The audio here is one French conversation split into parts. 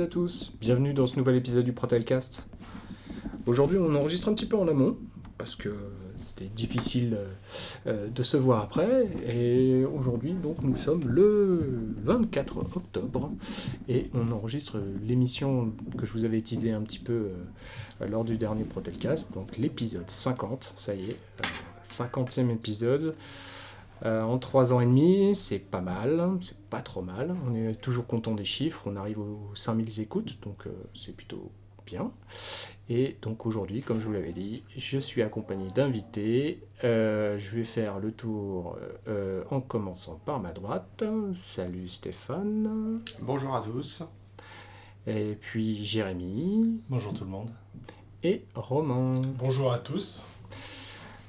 À tous, bienvenue dans ce nouvel épisode du Protelcast. Aujourd'hui on enregistre un petit peu en amont, parce que c'était difficile euh, de se voir après, et aujourd'hui donc nous sommes le 24 octobre, et on enregistre l'émission que je vous avais teasé un petit peu euh, lors du dernier Protelcast, donc l'épisode 50, ça y est, 50e épisode. Euh, en trois ans et demi, c'est pas mal, c'est pas trop mal. On est toujours content des chiffres, on arrive aux 5000 écoutes, donc euh, c'est plutôt bien. Et donc aujourd'hui, comme je vous l'avais dit, je suis accompagné d'invités. Euh, je vais faire le tour en commençant par ma droite. Salut Stéphane. Bonjour à tous. Et puis Jérémy. Bonjour tout le monde. Et Romain. Bonjour à tous.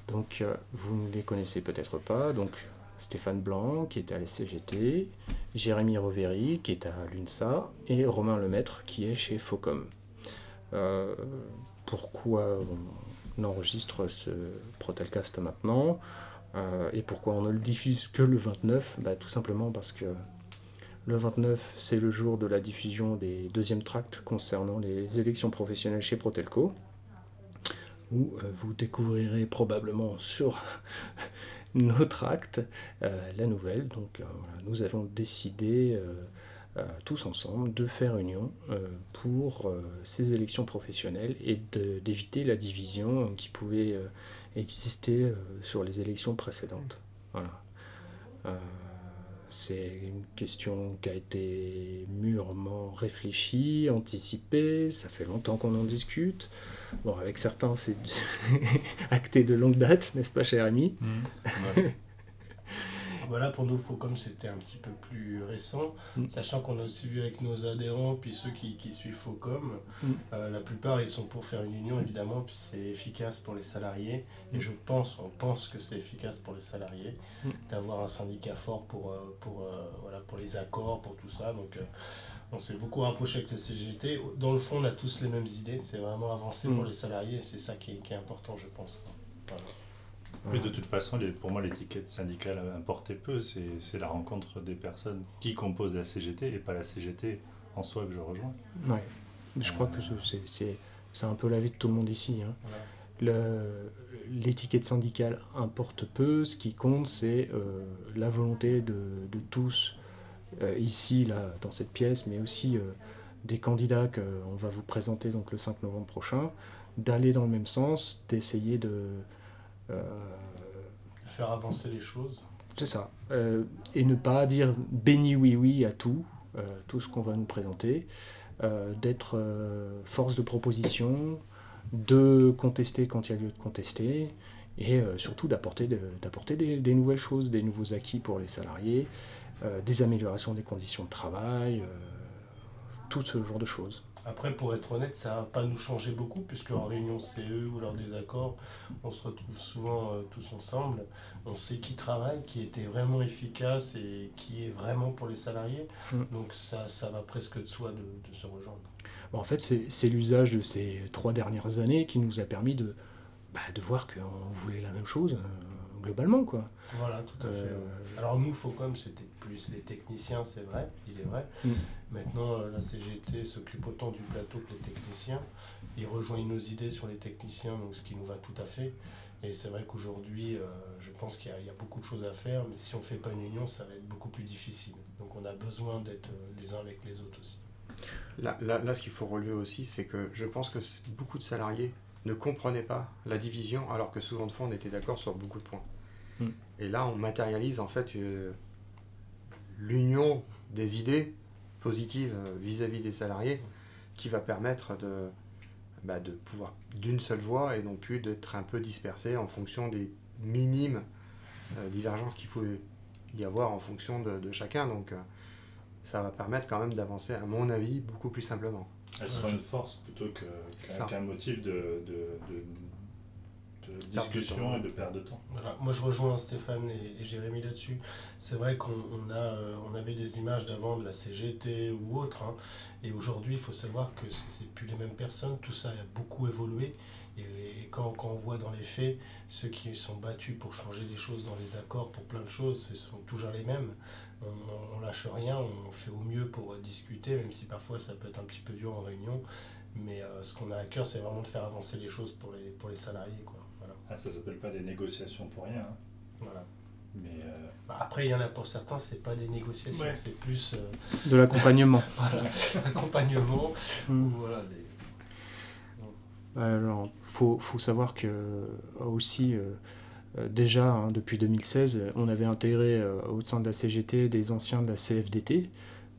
Donc, euh, vous ne les connaissez peut-être pas. Donc, Stéphane Blanc, qui est à la CGT, Jérémy Roveri, qui est à l'UNSA, et Romain Lemaître, qui est chez Focom. Euh, pourquoi on enregistre ce Protelcast maintenant? Euh, et pourquoi on ne le diffuse que le 29 bah, Tout simplement parce que le 29, c'est le jour de la diffusion des deuxièmes tracts concernant les élections professionnelles chez Protelco où euh, vous découvrirez probablement sur notre acte euh, la nouvelle. Donc euh, nous avons décidé tous ensemble de faire union pour ces élections professionnelles et d'éviter la division qui pouvait exister sur les élections précédentes. Voilà. C'est une question qui a été mûrement réfléchie, anticipée, ça fait longtemps qu'on en discute. Bon, avec certains, c'est acté de longue date, n'est-ce pas, cher ami mmh. Voilà, pour nous, comme c'était un petit peu plus récent, mm. sachant qu'on a aussi vu avec nos adhérents, puis ceux qui, qui suivent Focom, mm. euh, la plupart ils sont pour faire une union évidemment, puis c'est efficace pour les salariés, et mm. je pense, on pense que c'est efficace pour les salariés d'avoir un syndicat fort pour, euh, pour, euh, voilà, pour les accords, pour tout ça. Donc on s'est beaucoup rapproché avec la CGT. Dans le fond, on a tous les mêmes idées, c'est vraiment avancer pour les salariés, et c'est ça qui est, qui est, important, je pense. Oui, de toute façon, pour moi, l'étiquette syndicale importait peu. C'est la rencontre des personnes qui composent la CGT et pas la CGT en soi que je rejoins. Oui, je crois que c'est un peu l'avis de tout le monde ici. Hein. L'étiquette syndicale importe peu. Ce qui compte, c'est euh, la volonté de, de tous, euh, ici, là, dans cette pièce, mais aussi euh, des candidats qu'on va vous présenter donc, le 5 novembre prochain, d'aller dans le même sens, d'essayer de faire avancer les choses. C'est ça. Euh, et ne pas dire béni oui oui à tout, euh, tout ce qu'on va nous présenter, d'être force de proposition, de contester quand il y a lieu de contester, et surtout d'apporter des, des, nouvelles choses, des nouveaux acquis pour les salariés, des améliorations des conditions de travail, tout ce genre de choses. Après, pour être honnête, ça va pas nous changer beaucoup, puisque en réunion CE ou lors des accords, on se retrouve souvent euh, tous ensemble. On sait qui travaille, qui était vraiment efficace et qui est vraiment pour les salariés. Mm. Donc ça, ça va presque de soi de, de se rejoindre. Bon, en fait, c'est l'usage de ces trois dernières années qui nous a permis de, bah, de voir qu'on voulait la même chose. Euh, globalement. Quoi. Voilà, tout à fait. Euh, Alors nous, Focom, c'était plus les techniciens, c'est vrai, il est vrai. Mm. Maintenant, euh, la CGT s'occupe autant du plateau que les techniciens. Ils rejoignent nos idées sur les techniciens, donc ce qui nous va tout à fait. Et c'est vrai qu'aujourd'hui, euh, je pense qu'il y, a beaucoup de choses à faire, mais si on ne fait pas une union, ça va être beaucoup plus difficile. Donc on a besoin d'être les uns avec les autres aussi. Là, là, là ce qu'il faut relever aussi, c'est que je pense que beaucoup de salariés ne comprenaient pas la division, alors que souvent de fois on était d'accord sur beaucoup de points. Mm. Et là, on matérialise en fait euh, l'union des idées positives euh, vis-à-vis des salariés qui va permettre de, bah, de pouvoir d'une seule voix et non plus d'être un peu dispersé en fonction des minimes euh, divergences qu'il pouvait y avoir en fonction de, chacun. Donc ça va permettre quand même d'avancer, à mon avis, beaucoup plus simplement. Elle sera une force plutôt qu'un motif de, de discussion et de perte de temps. Voilà. Moi, je rejoins Stéphane et, Jérémy là-dessus. C'est vrai qu'on a, euh, on avait des images d'avant de la CGT ou autre, hein. et aujourd'hui, il faut savoir que c'est plus les mêmes personnes. Tout ça a beaucoup évolué. Et, quand, quand, on voit dans les faits ceux qui sont battus pour changer des choses dans les accords, pour plein de choses, ce sont toujours les mêmes. On, on, lâche rien, on fait au mieux pour discuter, même si parfois ça peut être un petit peu dur en réunion. Mais ce qu'on a à cœur, c'est vraiment de faire avancer les choses pour les, pour les salariés. Quoi. Ah, ça s'appelle pas des négociations pour rien. Hein. Voilà. Mais bah, après, il y en a pour certains, c'est pas des négociations, c'est plus. de l'accompagnement. voilà, l'accompagnement. Hmm. Voilà, alors, faut, faut savoir que euh, aussi, euh, euh, déjà, hein, depuis 2016, on avait intégré au sein de la CGT des anciens de la CFDT,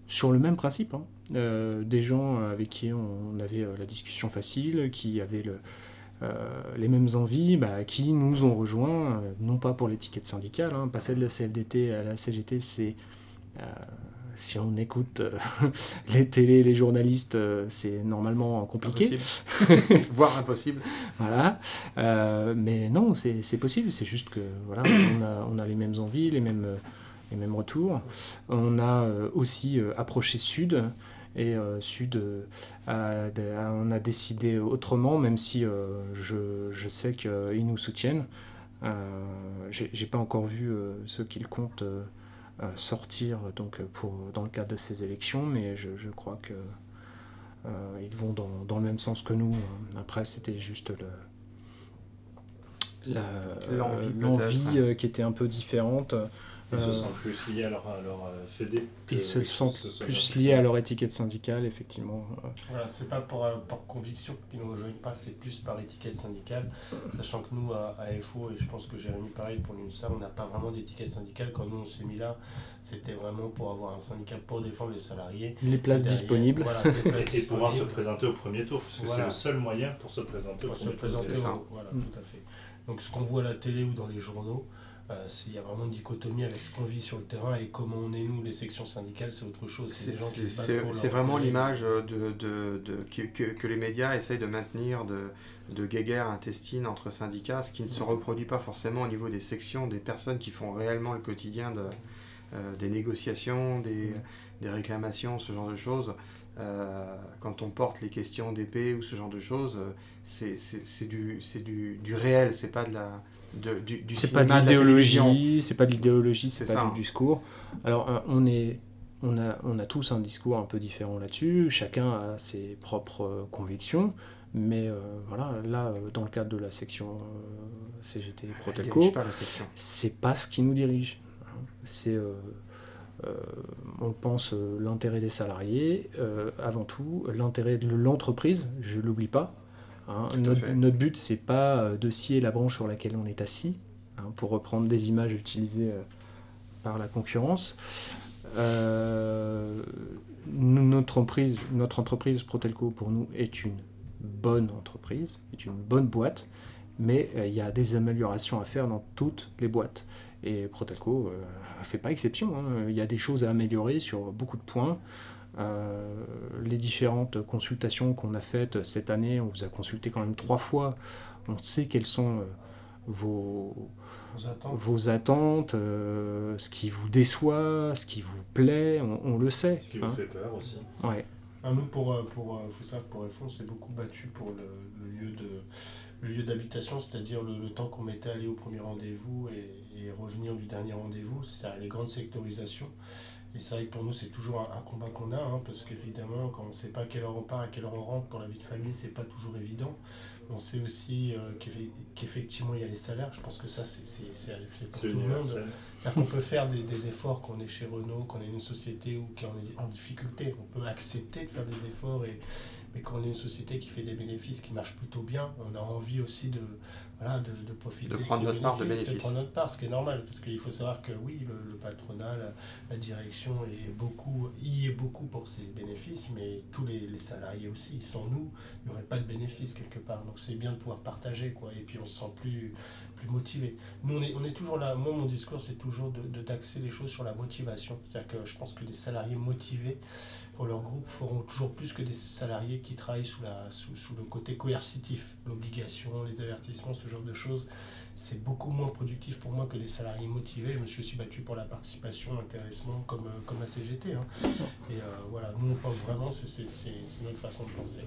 sur le même principe. Hein. des gens avec qui on avait la discussion facile, qui avaient le, les mêmes envies, bah, qui nous ont rejoints, non pas pour l'étiquette syndicale, hein, passer de la CFDT à la CGT, c'est si on écoute euh, les télés, les journalistes, euh, c'est normalement compliqué. Voire impossible. voilà. Euh, mais non, c'est possible. C'est juste que voilà, on a, on a, les mêmes envies, les mêmes, les mêmes retours. On a aussi approché Sud. Et Sud, on a décidé autrement, même si je, je, sais qu'ils nous soutiennent. J'ai pas encore vu ceux qu'ils comptent sortir donc, pour, dans le cadre de ces élections, mais je, je crois que euh, ils vont dans, dans, le même sens que nous. Après, c'était juste l'envie euh, qui était un peu différente. Ils se euh, sentent plus liés à leur, à leur euh, fédé. Ils se sentent plus liés à leur étiquette syndicale, effectivement. Voilà, c'est pas pour, pour conviction qu'ils ne nous rejoignent pas, c'est plus par étiquette syndicale. Sachant que nous, à, FO, et je pense que Jérémy pareil pour l'UNSA, on n'a pas vraiment d'étiquette syndicale. Quand nous on s'est mis là, c'était vraiment pour avoir un syndicat pour défendre les salariés. Les places disponibles. Voilà, et pouvoir se présenter au premier tour, parce que c'est le seul moyen pour se présenter au pour se présenter Voilà, mm. tout à fait. Donc ce qu'on voit à la télé ou dans les journaux, euh, il y a vraiment une dichotomie avec ce qu'on vit sur le terrain et comment on est nous, les sections syndicales, c'est autre chose. C'est vraiment l'image de, de, de, que, que, les médias essayent de maintenir de, de guéguerre intestine entre syndicats, ce qui ne se reproduit pas forcément au niveau des sections, des personnes qui font réellement le quotidien de, euh, des négociations, des, des, réclamations, ce genre de choses. Euh, quand on porte les questions d'épée ou ce genre de choses, c'est du, du, du réel, c'est pas de la c'est pas de l'idéologie, c'est pas de l'idéologie, c'est pas du discours. Alors euh, on est, on a, on a tous un discours un peu différent là-dessus. Chacun a ses propres euh, convictions, mais euh, voilà, là dans le cadre de la section CGT Protelco, c'est pas ce qui nous dirige. C'est on pense l'intérêt des salariés avant tout, l'intérêt de l'entreprise, je l'oublie pas. Hein. notre, notre, but, c'est pas euh, de scier la branche sur laquelle on est assis, hein, pour reprendre des images utilisées euh, par la concurrence. Euh, notre, entreprise, notre entreprise Protelco, pour nous, est une bonne entreprise, est une bonne boîte, mais il y a des améliorations à faire dans toutes les boîtes. Et Protelco ne fait pas exception. Hein. Il y a des choses à améliorer sur beaucoup de points. Euh, les différentes consultations qu'on a faites cette année, on vous a consulté quand même trois fois. On sait quelles sont euh, vos, vos attentes, euh, ce qui vous déçoit, ce qui vous plaît, on, le sait. Ce qui vous hein. fait peur aussi. Ouais. Ah, nous, pour, pour, faut savoir, pour on s'est beaucoup battu pour le, lieu de le lieu d'habitation, c'est-à-dire le, temps qu'on mettait à aller au premier rendez-vous et, et revenir du dernier rendez-vous, c'est-à-dire les grandes sectorisations. Et c'est vrai que pour nous, c'est toujours un, combat qu'on a, hein, parce qu'évidemment, quand on ne sait pas à quelle heure on part, à quelle heure on rentre pour la vie de famille, c'est pas toujours évident. On sait aussi euh, qu'effectivement, il y a les salaires. Je pense que ça, c'est pour tout le monde. C'est-à-dire qu'on peut faire des, des efforts quand on est chez Renault, quand on est une société ou qu'on est en difficulté. On peut accepter de faire des efforts et, mais quand on est une société qui fait des bénéfices, qui marche plutôt bien, on a envie aussi de, voilà, de, de profiter de prendre notre part de bénéfices. De prendre notre part, ce qui est normal, parce qu'il faut savoir que oui, le, patronat, la, direction est beaucoup, y est beaucoup pour ses bénéfices, mais tous les, les salariés aussi, sans nous, il n'y aurait pas de bénéfices quelque part. Donc c'est bien de pouvoir partager, quoi, et puis on se sent plus, plus motivé. Nous, on est, on est toujours là, moi mon discours c'est toujours de, d'axer les choses sur la motivation. C'est-à-dire que je pense que des salariés motivés, pour leur groupe feront toujours plus que des salariés qui travaillent sous, la, sous, sous le côté coercitif, l'obligation, les avertissements, ce genre de choses. C'est beaucoup moins productif pour moi que des salariés motivés. Je me suis aussi battu pour la participation, l'intéressement, comme, euh, comme la CGT. Hein. Et euh, voilà, nous on pense vraiment, c'est notre façon de penser.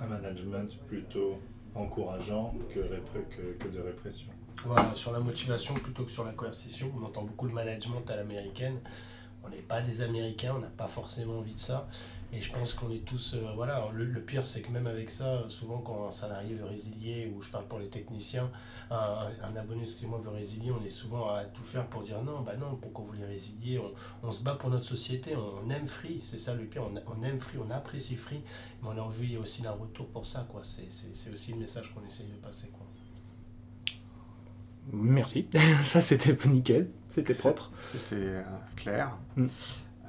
Un management plutôt encourageant que, que, que de répression. Voilà, sur la motivation plutôt que sur la coercition. On entend beaucoup de management à l'américaine on n'est pas des Américains, on n'a pas forcément envie de ça. Et je pense qu'on est tous. Euh, voilà, le, pire, c'est que même avec ça, souvent quand un salarié veut résilier, ou je parle pour les techniciens, un, abonné, excusez-moi, veut résilier, on est souvent à tout faire pour dire non, bah non, pourquoi vous voulez résilier? On, on, se bat pour notre société, on, aime Free, c'est ça le pire, on, on, aime Free, on apprécie Free, mais on a envie aussi d'un retour pour ça, quoi. C'est aussi le message qu'on essaye de passer, quoi. Merci, ça c'était nickel, c'était propre. C'était euh, clair. Mm.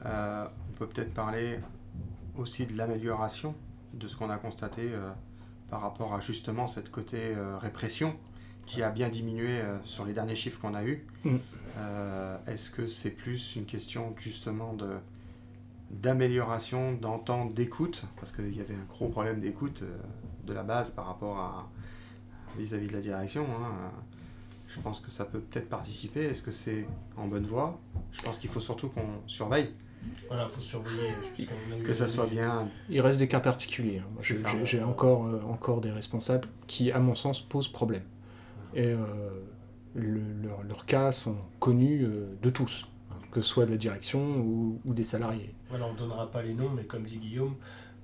Euh, on peut peut-être parler aussi de l'amélioration de ce qu'on a constaté euh, par rapport à justement cette côté euh, répression qui a bien diminué sur les derniers chiffres qu'on a eus. Mm. Est-ce que c'est plus une question justement de d'amélioration, d'entente, d'écoute, parce qu'il y avait un gros problème d'écoute de la base par rapport à vis-à-vis de la direction. Hein. Je pense que ça peut peut-être participer. Est-ce que c'est en bonne voie? Je pense qu'il faut surtout qu'on surveille voilà, faut surveiller. Que ça soit bien. Il reste des cas particuliers. Hein. J'ai encore, euh, encore des responsables qui, à mon sens, posent problème. Et euh, leurs cas sont connus euh, de tous, hein, que ce soit de la direction ou, des salariés. Voilà, on ne donnera pas les noms, mais comme dit Guillaume,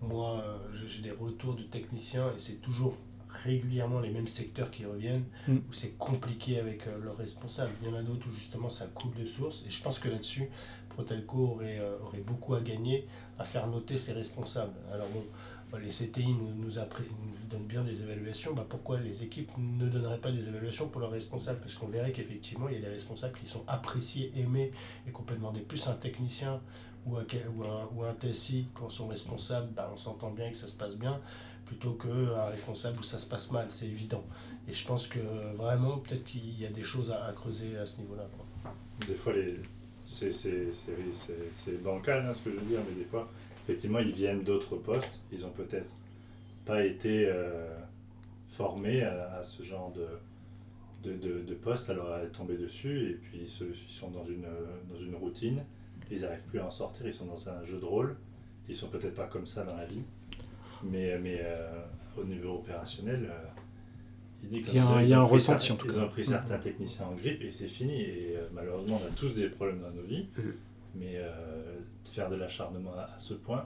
moi, j'ai des retours de techniciens et c'est toujours régulièrement les mêmes secteurs qui reviennent, mm. où c'est compliqué avec leurs responsables. Il y en a d'autres où justement ça coule de source. Et je pense que là-dessus, Protelco aurait, euh, aurait beaucoup à gagner à faire noter ses responsables. Alors bon, bah, les CTI nous, nous, nous, donnent bien des évaluations, bah pourquoi les équipes ne donneraient pas des évaluations pour leurs responsables? Parce qu'on verrait qu'effectivement, il y a des responsables qui sont appréciés, aimés, et qu'on peut demander plus un technicien ou un, ou un, ou un TSI, quand sont responsables, bah, on s'entend bien et que ça se passe bien, plutôt qu'un responsable où ça se passe mal, c'est évident. Et je pense que vraiment, peut-être qu'il y a des choses à, creuser à ce niveau-là. Des fois, les, c'est bancal hein, ce que je veux dire, mais des fois, effectivement, ils viennent d'autres postes, ils ont peut-être pas été euh, formés à, ce genre de, de, de, poste, alors à tomber dessus, et puis ils, sont dans une, dans une routine, ils n'arrivent plus à en sortir, ils sont dans un jeu de rôle, ils sont peut-être pas comme ça dans la vie, mais, mais euh, au niveau opérationnel, euh, il y a, un, y a un ressenti en tout cas. Ils ont pris certains techniciens en grippe et c'est fini. Et euh, malheureusement, on a tous des problèmes dans nos vies. Mm. Mais euh, faire de l'acharnement à, ce point,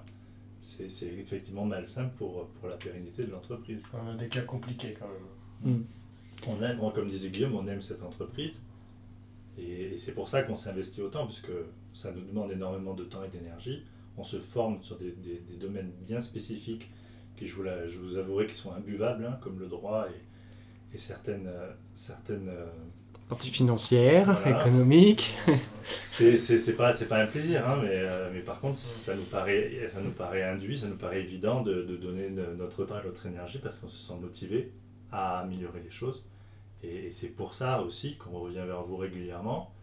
c'est effectivement malsain pour, pour la pérennité de l'entreprise. On a des cas compliqués quand même. Mm. On aime, comme disait Guillaume, on aime cette entreprise. Et, c'est pour ça qu'on s'investit autant, puisque ça nous demande énormément de temps et d'énergie. On se forme sur des, des, domaines bien spécifiques qui, je vous, je vous avouerai, qui sont imbuvables, hein, comme le droit et, et certaines, euh, certaines euh, partie financière, économique. c'est pas, pas un plaisir, hein, mais, euh, mais par contre, ça nous, paraît, ça nous paraît induit, ça nous paraît évident de, de donner notre temps et notre énergie parce qu'on se sent motivé à améliorer les choses. Et, c'est pour ça aussi qu'on revient vers vous régulièrement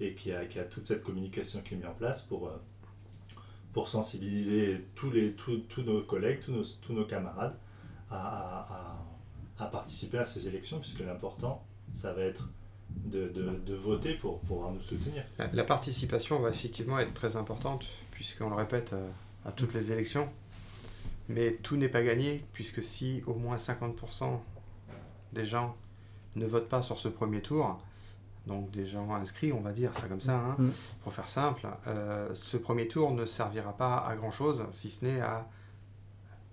et qu'il y, y, a toute cette communication qui est mise en place pour, pour sensibiliser tous, les, tous, tous nos collègues, tous nos, tous nos camarades à, participer à ces élections, puisque l'important, ça va être de, de, de, voter pour pouvoir nous soutenir. La, participation va effectivement être très importante, puisqu'on le répète euh, à, toutes les élections. Mais tout n'est pas gagné, puisque si au moins 50% des gens ne votent pas sur ce premier tour, donc des gens inscrits, on va dire ça comme ça, hein, mm. pour faire simple, euh, ce premier tour ne servira pas à grand-chose, si ce n'est à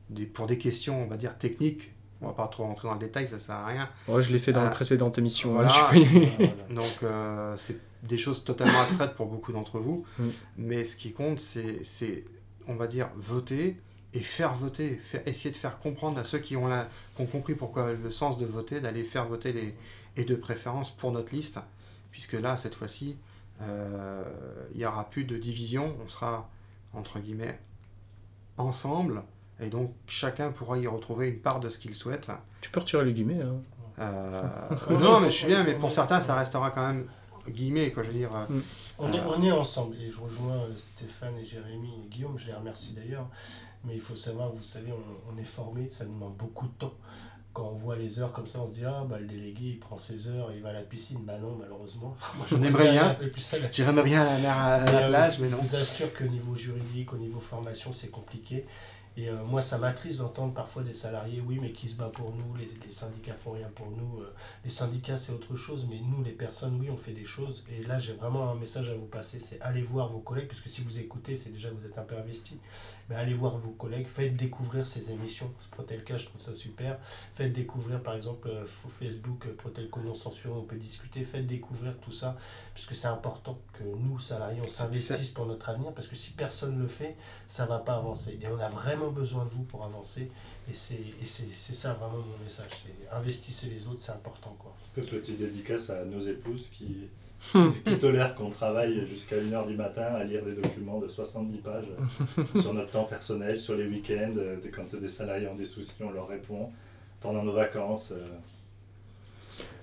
des, pour des questions, on va dire, techniques on va pas trop rentrer dans le détail, ça sert à rien. Ouais, je l'ai fait dans la euh, précédente émission. Hein, Donc, euh, c'est des choses totalement abstraites pour beaucoup d'entre vous. Mm. Mais ce qui compte, c'est, on va dire, voter et faire voter. Faire, essayer de faire comprendre à ceux qui ont, la, qui ont compris pourquoi le sens de voter, d'aller faire voter les, et de préférence pour notre liste. Puisque là, cette fois-ci, euh, il n'y aura plus de division. On sera, entre guillemets, ensemble et donc, chacun pourra y retrouver une part de ce qu'il souhaite. Tu peux retirer les guillemets. Hein. Euh, non, mais je suis bien, mais pour certains, ça restera quand même guillemets, quoi, je veux dire. Mm. On, est, on est ensemble, et je rejoins euh, Stéphane et Jérémy et Guillaume, je les remercie d'ailleurs, mais il faut savoir, vous savez, on, on est formé, ça nous demande beaucoup de temps quand on voit les heures comme ça, on se dit Ah, bah, le délégué, il prend ses heures, il va à la piscine. Bah non, malheureusement. Moi, aimerais bien. J'aimerais bien à la, plage, mais non. Je vous assure qu'au niveau juridique, au niveau formation, c'est compliqué. Et euh, moi, ça m'attriste d'entendre parfois des salariés, oui, mais qui se bat pour nous, les, les syndicats font rien pour nous. Euh. les syndicats, c'est autre chose, mais nous, les personnes, oui, on fait des choses. Et là, j'ai vraiment un message à vous passer, c'est allez voir vos collègues, puisque si vous écoutez, c'est déjà que vous êtes un peu investi. Mais allez voir vos collègues, faites découvrir ces émissions. Protelka, je trouve ça super. Faites découvrir, par exemple, euh, Facebook, Protelco non censuré, on peut discuter. Faites découvrir tout ça, puisque c'est important que nous, salariés, on s'investisse pour notre avenir, parce que si personne ne le fait, ça ne va pas avancer. Et on a vraiment besoin de vous pour avancer. Et c'est ça vraiment mon message. C'est investissez les autres, c'est important. Quoi. Petite dédicace à nos épouses qui, qui tolèrent qu'on travaille jusqu'à 1h du matin à lire des documents de 70 pages sur notre temps personnel, sur les week-ends, euh, quand des salariés ont des soucis, on leur répond. Pendant nos vacances. Euh,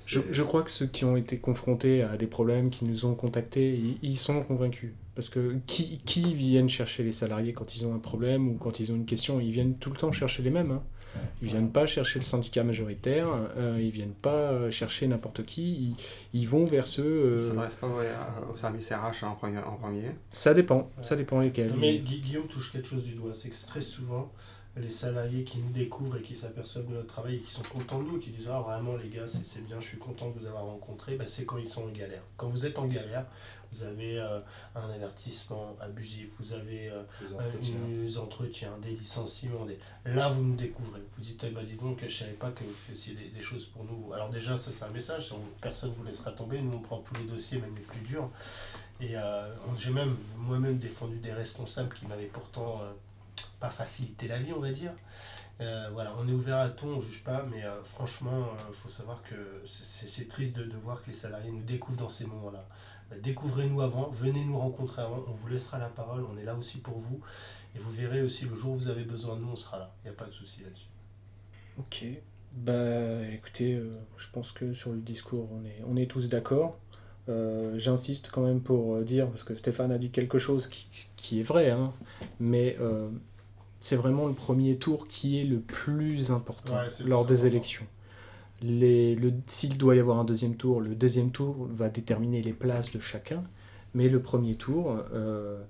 je, je, crois que ceux qui ont été confrontés à des problèmes, qui nous ont contactés, ils sont convaincus. Parce que qui, qui, viennent chercher les salariés quand ils ont un problème ou quand ils ont une question Ils viennent tout le temps chercher les mêmes. Hein. Ils viennent pas chercher le syndicat majoritaire, euh, ils viennent pas chercher n'importe qui, ils, vont vers ceux... Euh... Ils s'adressent pas au service RH en premier, en premier Ça dépend, ça dépend lesquels. Mais Guillaume touche quelque chose du doigt, c'est que très souvent, les salariés qui nous découvrent et qui s'aperçoivent de notre travail et qui sont contents de nous, qui disent Ah, vraiment, les gars, c'est bien, je suis content de vous avoir rencontré, bah, c'est quand ils sont en galère. Quand vous êtes en galère, vous avez euh, un avertissement abusif, vous avez euh, des, entretiens. des licenciements. Des... Là, vous nous découvrez. Vous dites, eh ben, dis donc, je ne savais pas que vous faisiez des, des, choses pour nous. Alors, déjà, ça, c'est un message. Personne ne vous laissera tomber. Nous, on prend tous les dossiers, même les plus durs. Et euh, j'ai même moi-même défendu des responsables qui m'avaient pourtant pas facilité la vie, on va dire. voilà, on est ouvert à tout, on ne juge pas, mais franchement, il faut savoir que c'est triste de, voir que les salariés nous découvrent dans ces moments-là. Découvrez-nous avant, venez nous rencontrer avant, on vous laissera la parole, on est là aussi pour vous. Et vous verrez aussi le jour où vous avez besoin de nous, on sera là. Il n'y a pas de souci là-dessus. Ok. Bah écoutez, euh, je pense que sur le discours, on est, on est tous d'accord. Euh, j'insiste quand même pour euh, dire, parce que Stéphane a dit quelque chose qui, qui est vrai, hein, mais c'est vraiment le premier tour qui est le plus important lors des élections. S'il doit y avoir un deuxième tour, le deuxième tour va déterminer les places de chacun, mais le premier tour euh,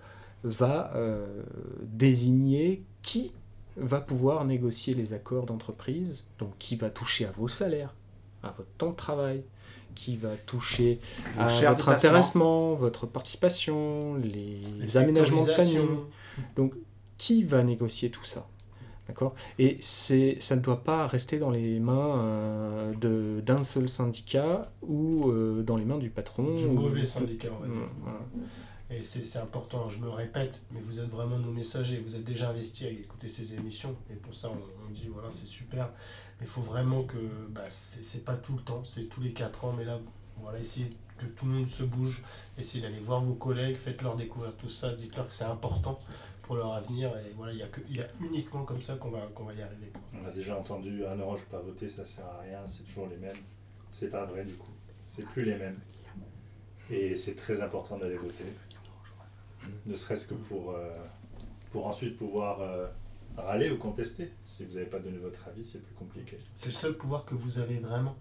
va euh, désigner qui va pouvoir négocier les accords d'entreprise, donc qui va toucher à vos salaires, à votre temps de travail, qui va toucher à votre intéressement, votre participation, les, aménagements de panier. Donc, qui va négocier tout ça D'accord? Et c'est, ça ne doit pas rester dans les mains euh, de, d'un seul syndicat ou euh, dans les mains du patron. Du mauvais syndicat, on va dire. Mmh, Et c'est, important, je me répète, mais vous êtes vraiment nos messagers, vous êtes déjà investis à écouter ces émissions, et pour ça on, dit voilà c'est super, mais il faut vraiment que, bah, c'est, c'est pas tout le temps, c'est tous les 4 ans, mais là, voilà, essayez que tout le monde se bouge, essayez d'aller voir vos collègues, faites-leur découvrir tout ça, dites-leur que c'est important, pour leur avenir. Et voilà, il y, a que, y a uniquement comme ça qu'on va, qu'on va y arriver. On a déjà entendu un an, je peux pas voter, ça sert à rien, c'est toujours les mêmes. C'est pas vrai du coup. C'est plus les mêmes. Et c'est très important d'aller voter. Ne serait-ce que pour, euh, pour ensuite pouvoir euh, râler ou contester. Si vous n'avez pas donné votre avis, c'est plus compliqué. C'est le seul pouvoir que vous avez vraiment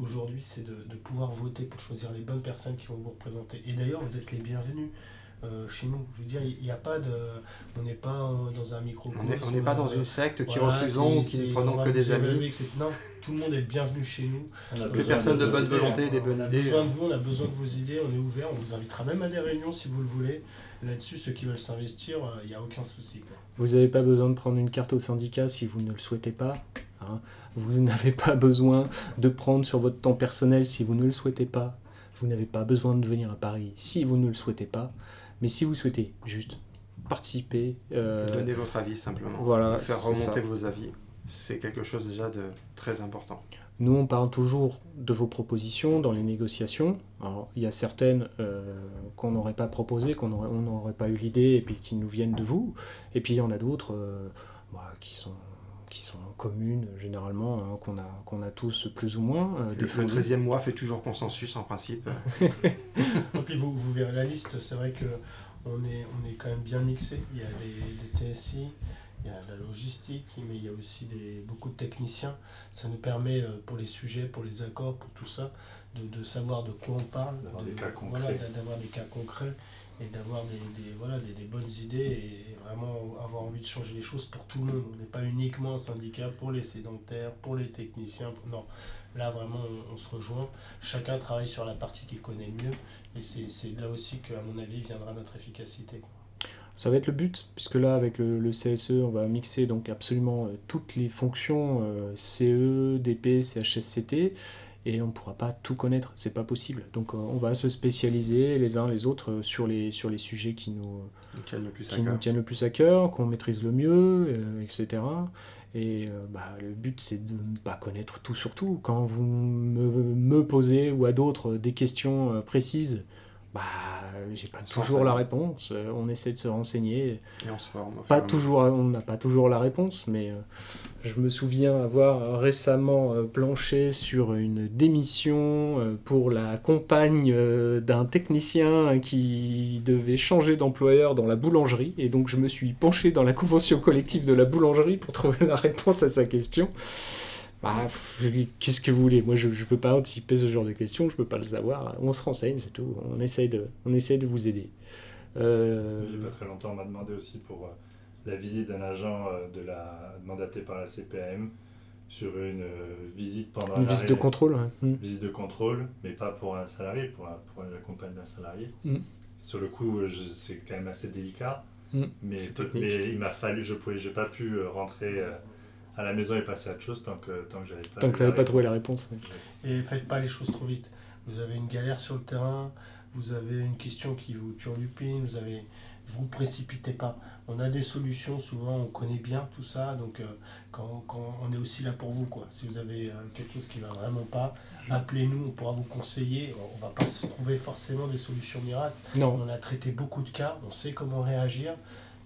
aujourd'hui, c'est de, de pouvoir voter pour choisir les bonnes personnes qui vont vous représenter. Et d'ailleurs, vous êtes les bienvenus. Euh, chez nous. Je veux dire, il n'y a pas de. On n'est pas euh, dans un micro On n'est pas dans une secte qui refusons ou qui ne prenons que des amis. non, tout le monde est bienvenu chez nous. Toutes les personnes de, bonne volonté, des bonnes idées. On a besoin de vous, on a besoin de vos idées, on est ouvert, on vous invitera même à des réunions si vous le voulez. Là-dessus, ceux qui veulent s'investir, euh, il n'y a aucun souci. Vous n'avez pas besoin de prendre une carte au syndicat si vous ne le souhaitez pas. Hein. Vous n'avez pas besoin de prendre sur votre temps personnel si vous ne le souhaitez pas. Vous n'avez pas besoin de venir à Paris si vous ne le souhaitez pas. Mais si vous souhaitez juste participer. Euh, Donner votre avis simplement. Voilà. Faire remonter vos avis. C'est quelque chose déjà de très important. Nous, on parle toujours de vos propositions dans les négociations. Alors, il y a certaines euh, qu'on n'aurait pas proposées, qu'on n'aurait pas eu l'idée, et puis qui nous viennent de vous. Et puis, il y en a d'autres euh, bah, qui sont qui sont communes généralement, hein, qu'on a, qu'on a tous plus ou moins. Euh, le, 13e mois fait toujours consensus en principe. Et puis vous, vous verrez la liste, c'est vrai que on est, on est quand même bien mixé. Il y a des, des TSI, il y a la logistique, mais il y a aussi des, beaucoup de techniciens. Ça nous permet, euh, pour les sujets, pour les accords, pour tout ça, de, de savoir de quoi on parle, D'avoir de- des cas concrets. voilà, d'a- d'avoir des cas concrets et d'avoir des, des- voilà, des, des bonnes idées et vraiment avoir envie de changer les choses pour tout le monde. On n'est pas uniquement un syndicat pour les sédentaires, pour les techniciens. Non, là vraiment on, se rejoint. Chacun travaille sur la partie qu'il connaît mieux et c'est c'est là aussi qu'à mon avis viendra notre efficacité. Ça va être le but, puisque là, avec le, CSE, on va mixer donc absolument euh, toutes les fonctions euh, CE, DP, CHSCT, et on ne pourra pas tout connaître, c'est pas possible. Donc euh, on va se spécialiser les uns les autres euh, sur les, sur les sujets qui nous, Nous tiennent le plus à qui nous cœur. tiennent le plus à cœur, qu'on maîtrise le mieux, euh, etc. Et euh, bah, le but, c'est de ne pas connaître tout sur tout. Quand vous me, me posez ou à d'autres des questions précises, bah, j'ai pas toujours la réponse. Euh, On essaie de se renseigner. Et on se forme. Pas toujours, on n'a pas toujours la réponse, mais euh, je me souviens avoir récemment euh, planché sur une démission euh, pour la compagne euh, d'un technicien qui devait changer d'employeur dans la boulangerie, et donc je me suis penché dans la convention collective de la boulangerie pour trouver la réponse à sa question. Bah, qu'est-ce que vous voulez? Moi, je ne peux pas anticiper ce genre de questions, je ne peux pas le savoir. On se renseigne, c'est tout. On essaye de, on essaye de vous aider. Euh, Il n'y a pas très longtemps, on m'a demandé aussi pour euh, la visite d'un agent euh, de la, mandaté par la CPAM sur une visite pendant Une visite de contrôle, ouais. Mm. visite de contrôle, mais pas pour un salarié, pour, un- pour la compagne d'un salarié. Mm. Sur le coup, c'est quand même assez délicat, Mm. mais, mais il m'a fallu, je j'ai pas pu rentrer à la maison et passer à autre chose tant que tant que j'avais pas. Tant que pas trouvé la réponse. ouais. Et faites pas les choses trop vite. Vous avez une galère sur le terrain, vous avez une question qui vous turlupine, vous avez vous précipitez pas. On a des solutions, souvent on connaît bien tout ça, donc euh, quand, quand on est aussi là pour vous. Quoi. Si vous avez euh, quelque chose qui va vraiment pas, appelez-nous, on pourra vous conseiller. On, on va pas se trouver forcément des solutions miracles. Non, On a traité beaucoup de cas, on sait comment réagir,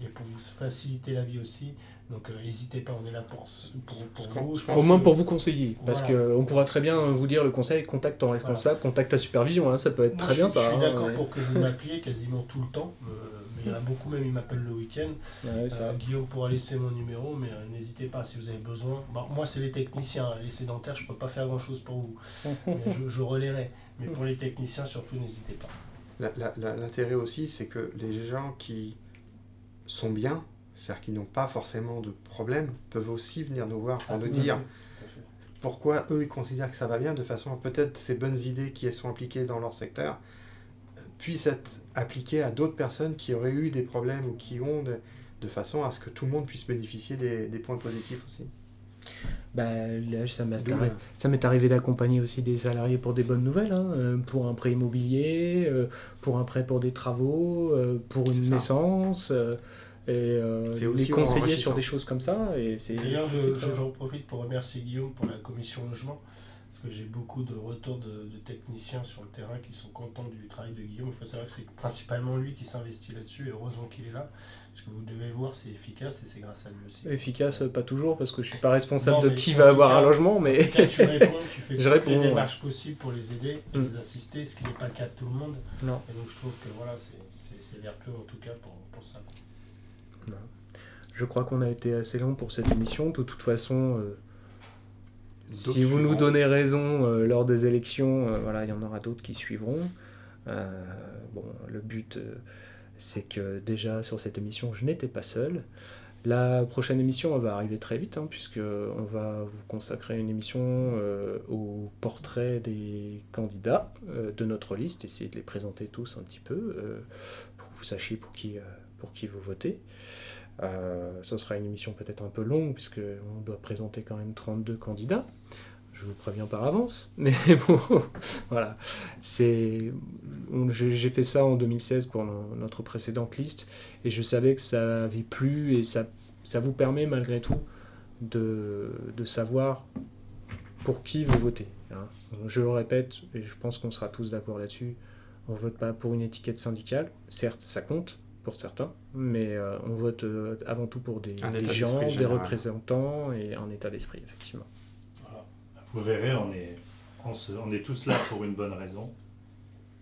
et pour vous faciliter la vie aussi. Donc euh, n'hésitez pas, on est là pour, pour, pour Je vous. je Je pense au moins que- pour vous conseiller. Parce Voilà. qu'on pourra très bien vous dire le conseil contacte ton responsable, contacte ta supervision. hein, ça peut être Moi, très je, bien je ça. suis hein, d'accord ouais. pour que vous m'appeliez quasiment tout le temps. euh, mais il y en a beaucoup même, ils m'appellent le week-end. Ouais. Euh, Guillaume pourra laisser mon numéro, mais euh, n'hésitez pas si vous avez besoin. Bon, moi, c'est les techniciens. hein, Les sédentaires, je ne peux pas faire grand-chose pour vous. Mais je, je relayerai. Mais pour les techniciens, surtout, n'hésitez pas. L'intérêt aussi, c'est que les gens qui sont bien, c'est-à-dire qui n'ont pas forcément de problème, peuvent aussi venir nous voir pour nous dire pourquoi eux ils considèrent que ça va bien, de façon à peut-être ces bonnes idées qui sont appliquées dans leur secteur euh, puissent être appliquées à d'autres personnes qui auraient eu des problèmes ou qui ont, de, de façon à ce que tout le monde puisse bénéficier des, des points positifs aussi. Bah, là, ça m'est arri- arrivé d'accompagner aussi des salariés pour des bonnes nouvelles, hein, euh, pour un prêt immobilier, euh, pour un prêt pour des travaux, pour une ça. Euh, euh, les aussi conseiller sur des choses comme ça. Et c'est, D'ailleurs, je- j'en profite pour remercier Guillaume pour la commission logement. Parce que j'ai beaucoup de retours de, de techniciens sur le terrain qui sont contents du travail de Guillaume. Il faut savoir que c'est principalement lui qui s'investit là-dessus. Et heureusement qu'il est là. Parce que vous devez voir, c'est efficace et c'est grâce à lui aussi. Efficace, pas toujours, parce que je suis pas responsable Non, de qui va avoir cas- un logement, En mais tout cas, tu réponds, tu fais Je toutes réponds, les ouais. démarches possibles pour les aider et Mm. les assister, ce qui n'est pas le cas de tout le monde. non. Et donc je trouve que voilà, c'est- c'est c'est vertueux en tout cas pour, pour ça. Je crois qu'on a été assez long pour cette émission. De toute façon, euh, si vous nous donnez raison euh, lors des élections, euh, voilà, il y en aura d'autres qui suivront. Bon, le but, c'est que déjà sur cette émission, je n'étais pas seul. La prochaine émission elle va arriver très vite, hein, puisque on va vous consacrer une émission euh, au portrait des candidats euh, de notre liste, essayer de les présenter tous un petit peu, euh, pour que vous sachiez pour qui, pour qui vous votez. Euh, ce sera une émission peut-être un peu longue, puisqu'on doit présenter quand même 32 candidats. Je vous préviens par avance. Mais bon, voilà. J'ai fait ça en 2016 pour no- notre précédente liste, et je savais que ça avait plu, et ça, ça vous permet malgré tout de, de savoir pour qui vous votez. hein. Je le répète, et je pense qu'on sera tous d'accord là-dessus, on vote pas pour une étiquette syndicale. Certes, ça compte pour certains, mais euh, on vote euh, avant tout pour des, gens, des représentants et un état d'esprit, effectivement. Voilà. Vous verrez, on est, on, se- on est tous là pour une bonne raison.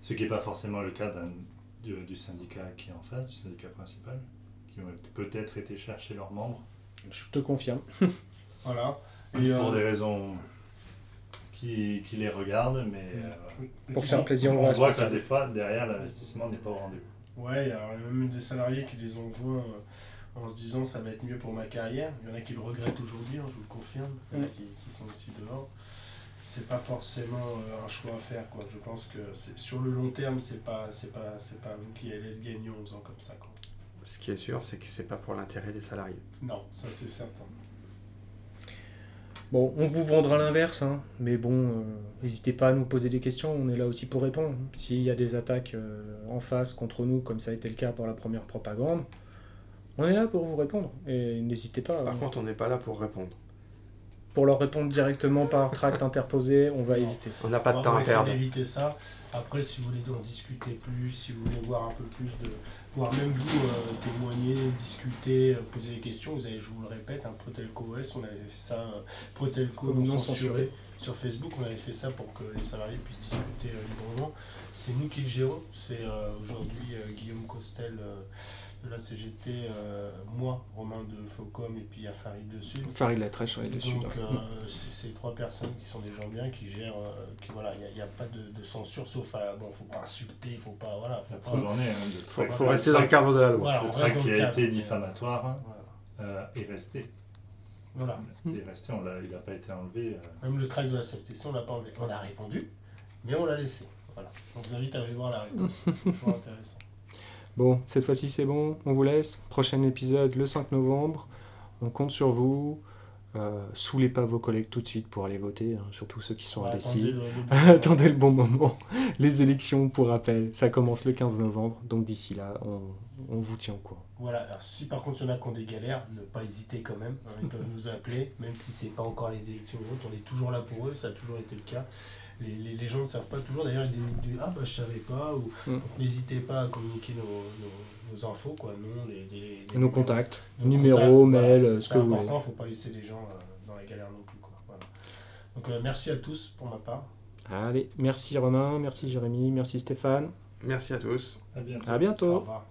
Ce qui n'est pas forcément le cas du, du syndicat qui est en face, du syndicat principal, qui ont peut-être été chercher leurs membres Je te confirme. Voilà. pour euh, des raisons qui, qui les regardent, mais euh, Pour faire plaisir aux on voit que des fois, derrière, l'investissement n'est pas au rendez-vous. Ouais, il y a même des salariés qui les ont joints euh, en se disant ça va être mieux pour ma carrière. Il y en a qui le regrettent aujourd'hui, hein, je vous le confirme. Il y en a qui, qui sont ici dehors. C'est pas forcément euh, un choix à faire. Quoi. Je pense que c'est- sur le long terme, c'est pas, c'est pas, c'est pas vous qui allez être gagnant en faisant comme ça. Quoi. Ce qui est sûr, c'est que c'est pas pour l'intérêt des salariés. Non, ça c'est certain. Bon, on vous vendra l'inverse, hein, mais bon, euh, n'hésitez pas à nous poser des questions, on est là aussi pour répondre. S'il y a des attaques euh, en face contre nous, comme ça a été le cas pour la première propagande, on est là pour vous répondre. Et n'hésitez pas. Par hein. contre, on n'est pas là pour répondre. Pour leur répondre directement par tract interposé, on va Non. éviter. On n'a pas de On temps va à essayer perdre. d'éviter ça. Après, si vous voulez en discuter plus, si vous voulez voir un peu plus de. voire même vous euh, témoigner, discuter, euh, poser des questions, vous avez, je vous le répète, un Protelco OS, on avait fait ça, euh, Protelco Non non censuré. censuré. Sur Facebook, on avait fait ça pour que les salariés puissent discuter euh, librement. C'est nous qui le gérons. C'est euh, aujourd'hui euh, Guillaume Costel euh, de la CGT, euh, moi, Romain de Faucom, et puis il y a Farid dessus. Farid la trèche, on est dessus. Donc, euh, c'est ces trois personnes qui sont des gens bien, qui gèrent, euh, qui voilà, il n'y a, pas de, de censure, sauf à, bon, faut pas insulter, il faut pas, voilà, faut La pas, preuve en est. Hein, de Faut, faut rester dans le cadre de la loi. voilà, le dans qui a cadre, été diffamatoire hein, voilà. euh, est resté. Voilà. Il est resté, on l'a- il n'a pas été enlevé. euh. Même le track de la CFTC, on l'a pas enlevé. On a répondu, mais on l'a laissé. Voilà. On vous invite à aller voir la réponse. C'est toujours intéressant. Bon, cette fois-ci c'est bon, on vous laisse. Prochain épisode le 5 novembre. On compte sur vous. Euh, saoulez pas vos collègues tout de suite pour aller voter, hein, surtout ceux qui sont Voilà, indécis. attendez le- le- Attendez le bon moment. Les élections, pour rappel, ça commence le 15 novembre. Donc d'ici là, on, on vous tient au courant. Voilà, alors si par contre il y en a qui ont des galères, ne pas hésiter quand même. hein, ils peuvent nous appeler, même si c'est pas encore les élections on est toujours là pour eux, ça a toujours été le cas. Les, les, les gens ne savent pas toujours, d'ailleurs, ils disent Ah bah je savais pas, ou Mm. n'hésitez pas à communiquer nos, nos, nos infos, quoi, non, les, les, les- Et nos contacts, nos numéro, contacts, voilà, mail, c'est- ce que vous important, voulez. faut pas laisser les gens euh, dans la galère non plus. Quoi, voilà. Donc euh, merci à tous pour ma part. Allez, merci Romain, merci Jérémy, merci Stéphane. Merci à tous. À bientôt. À Au bientôt. revoir.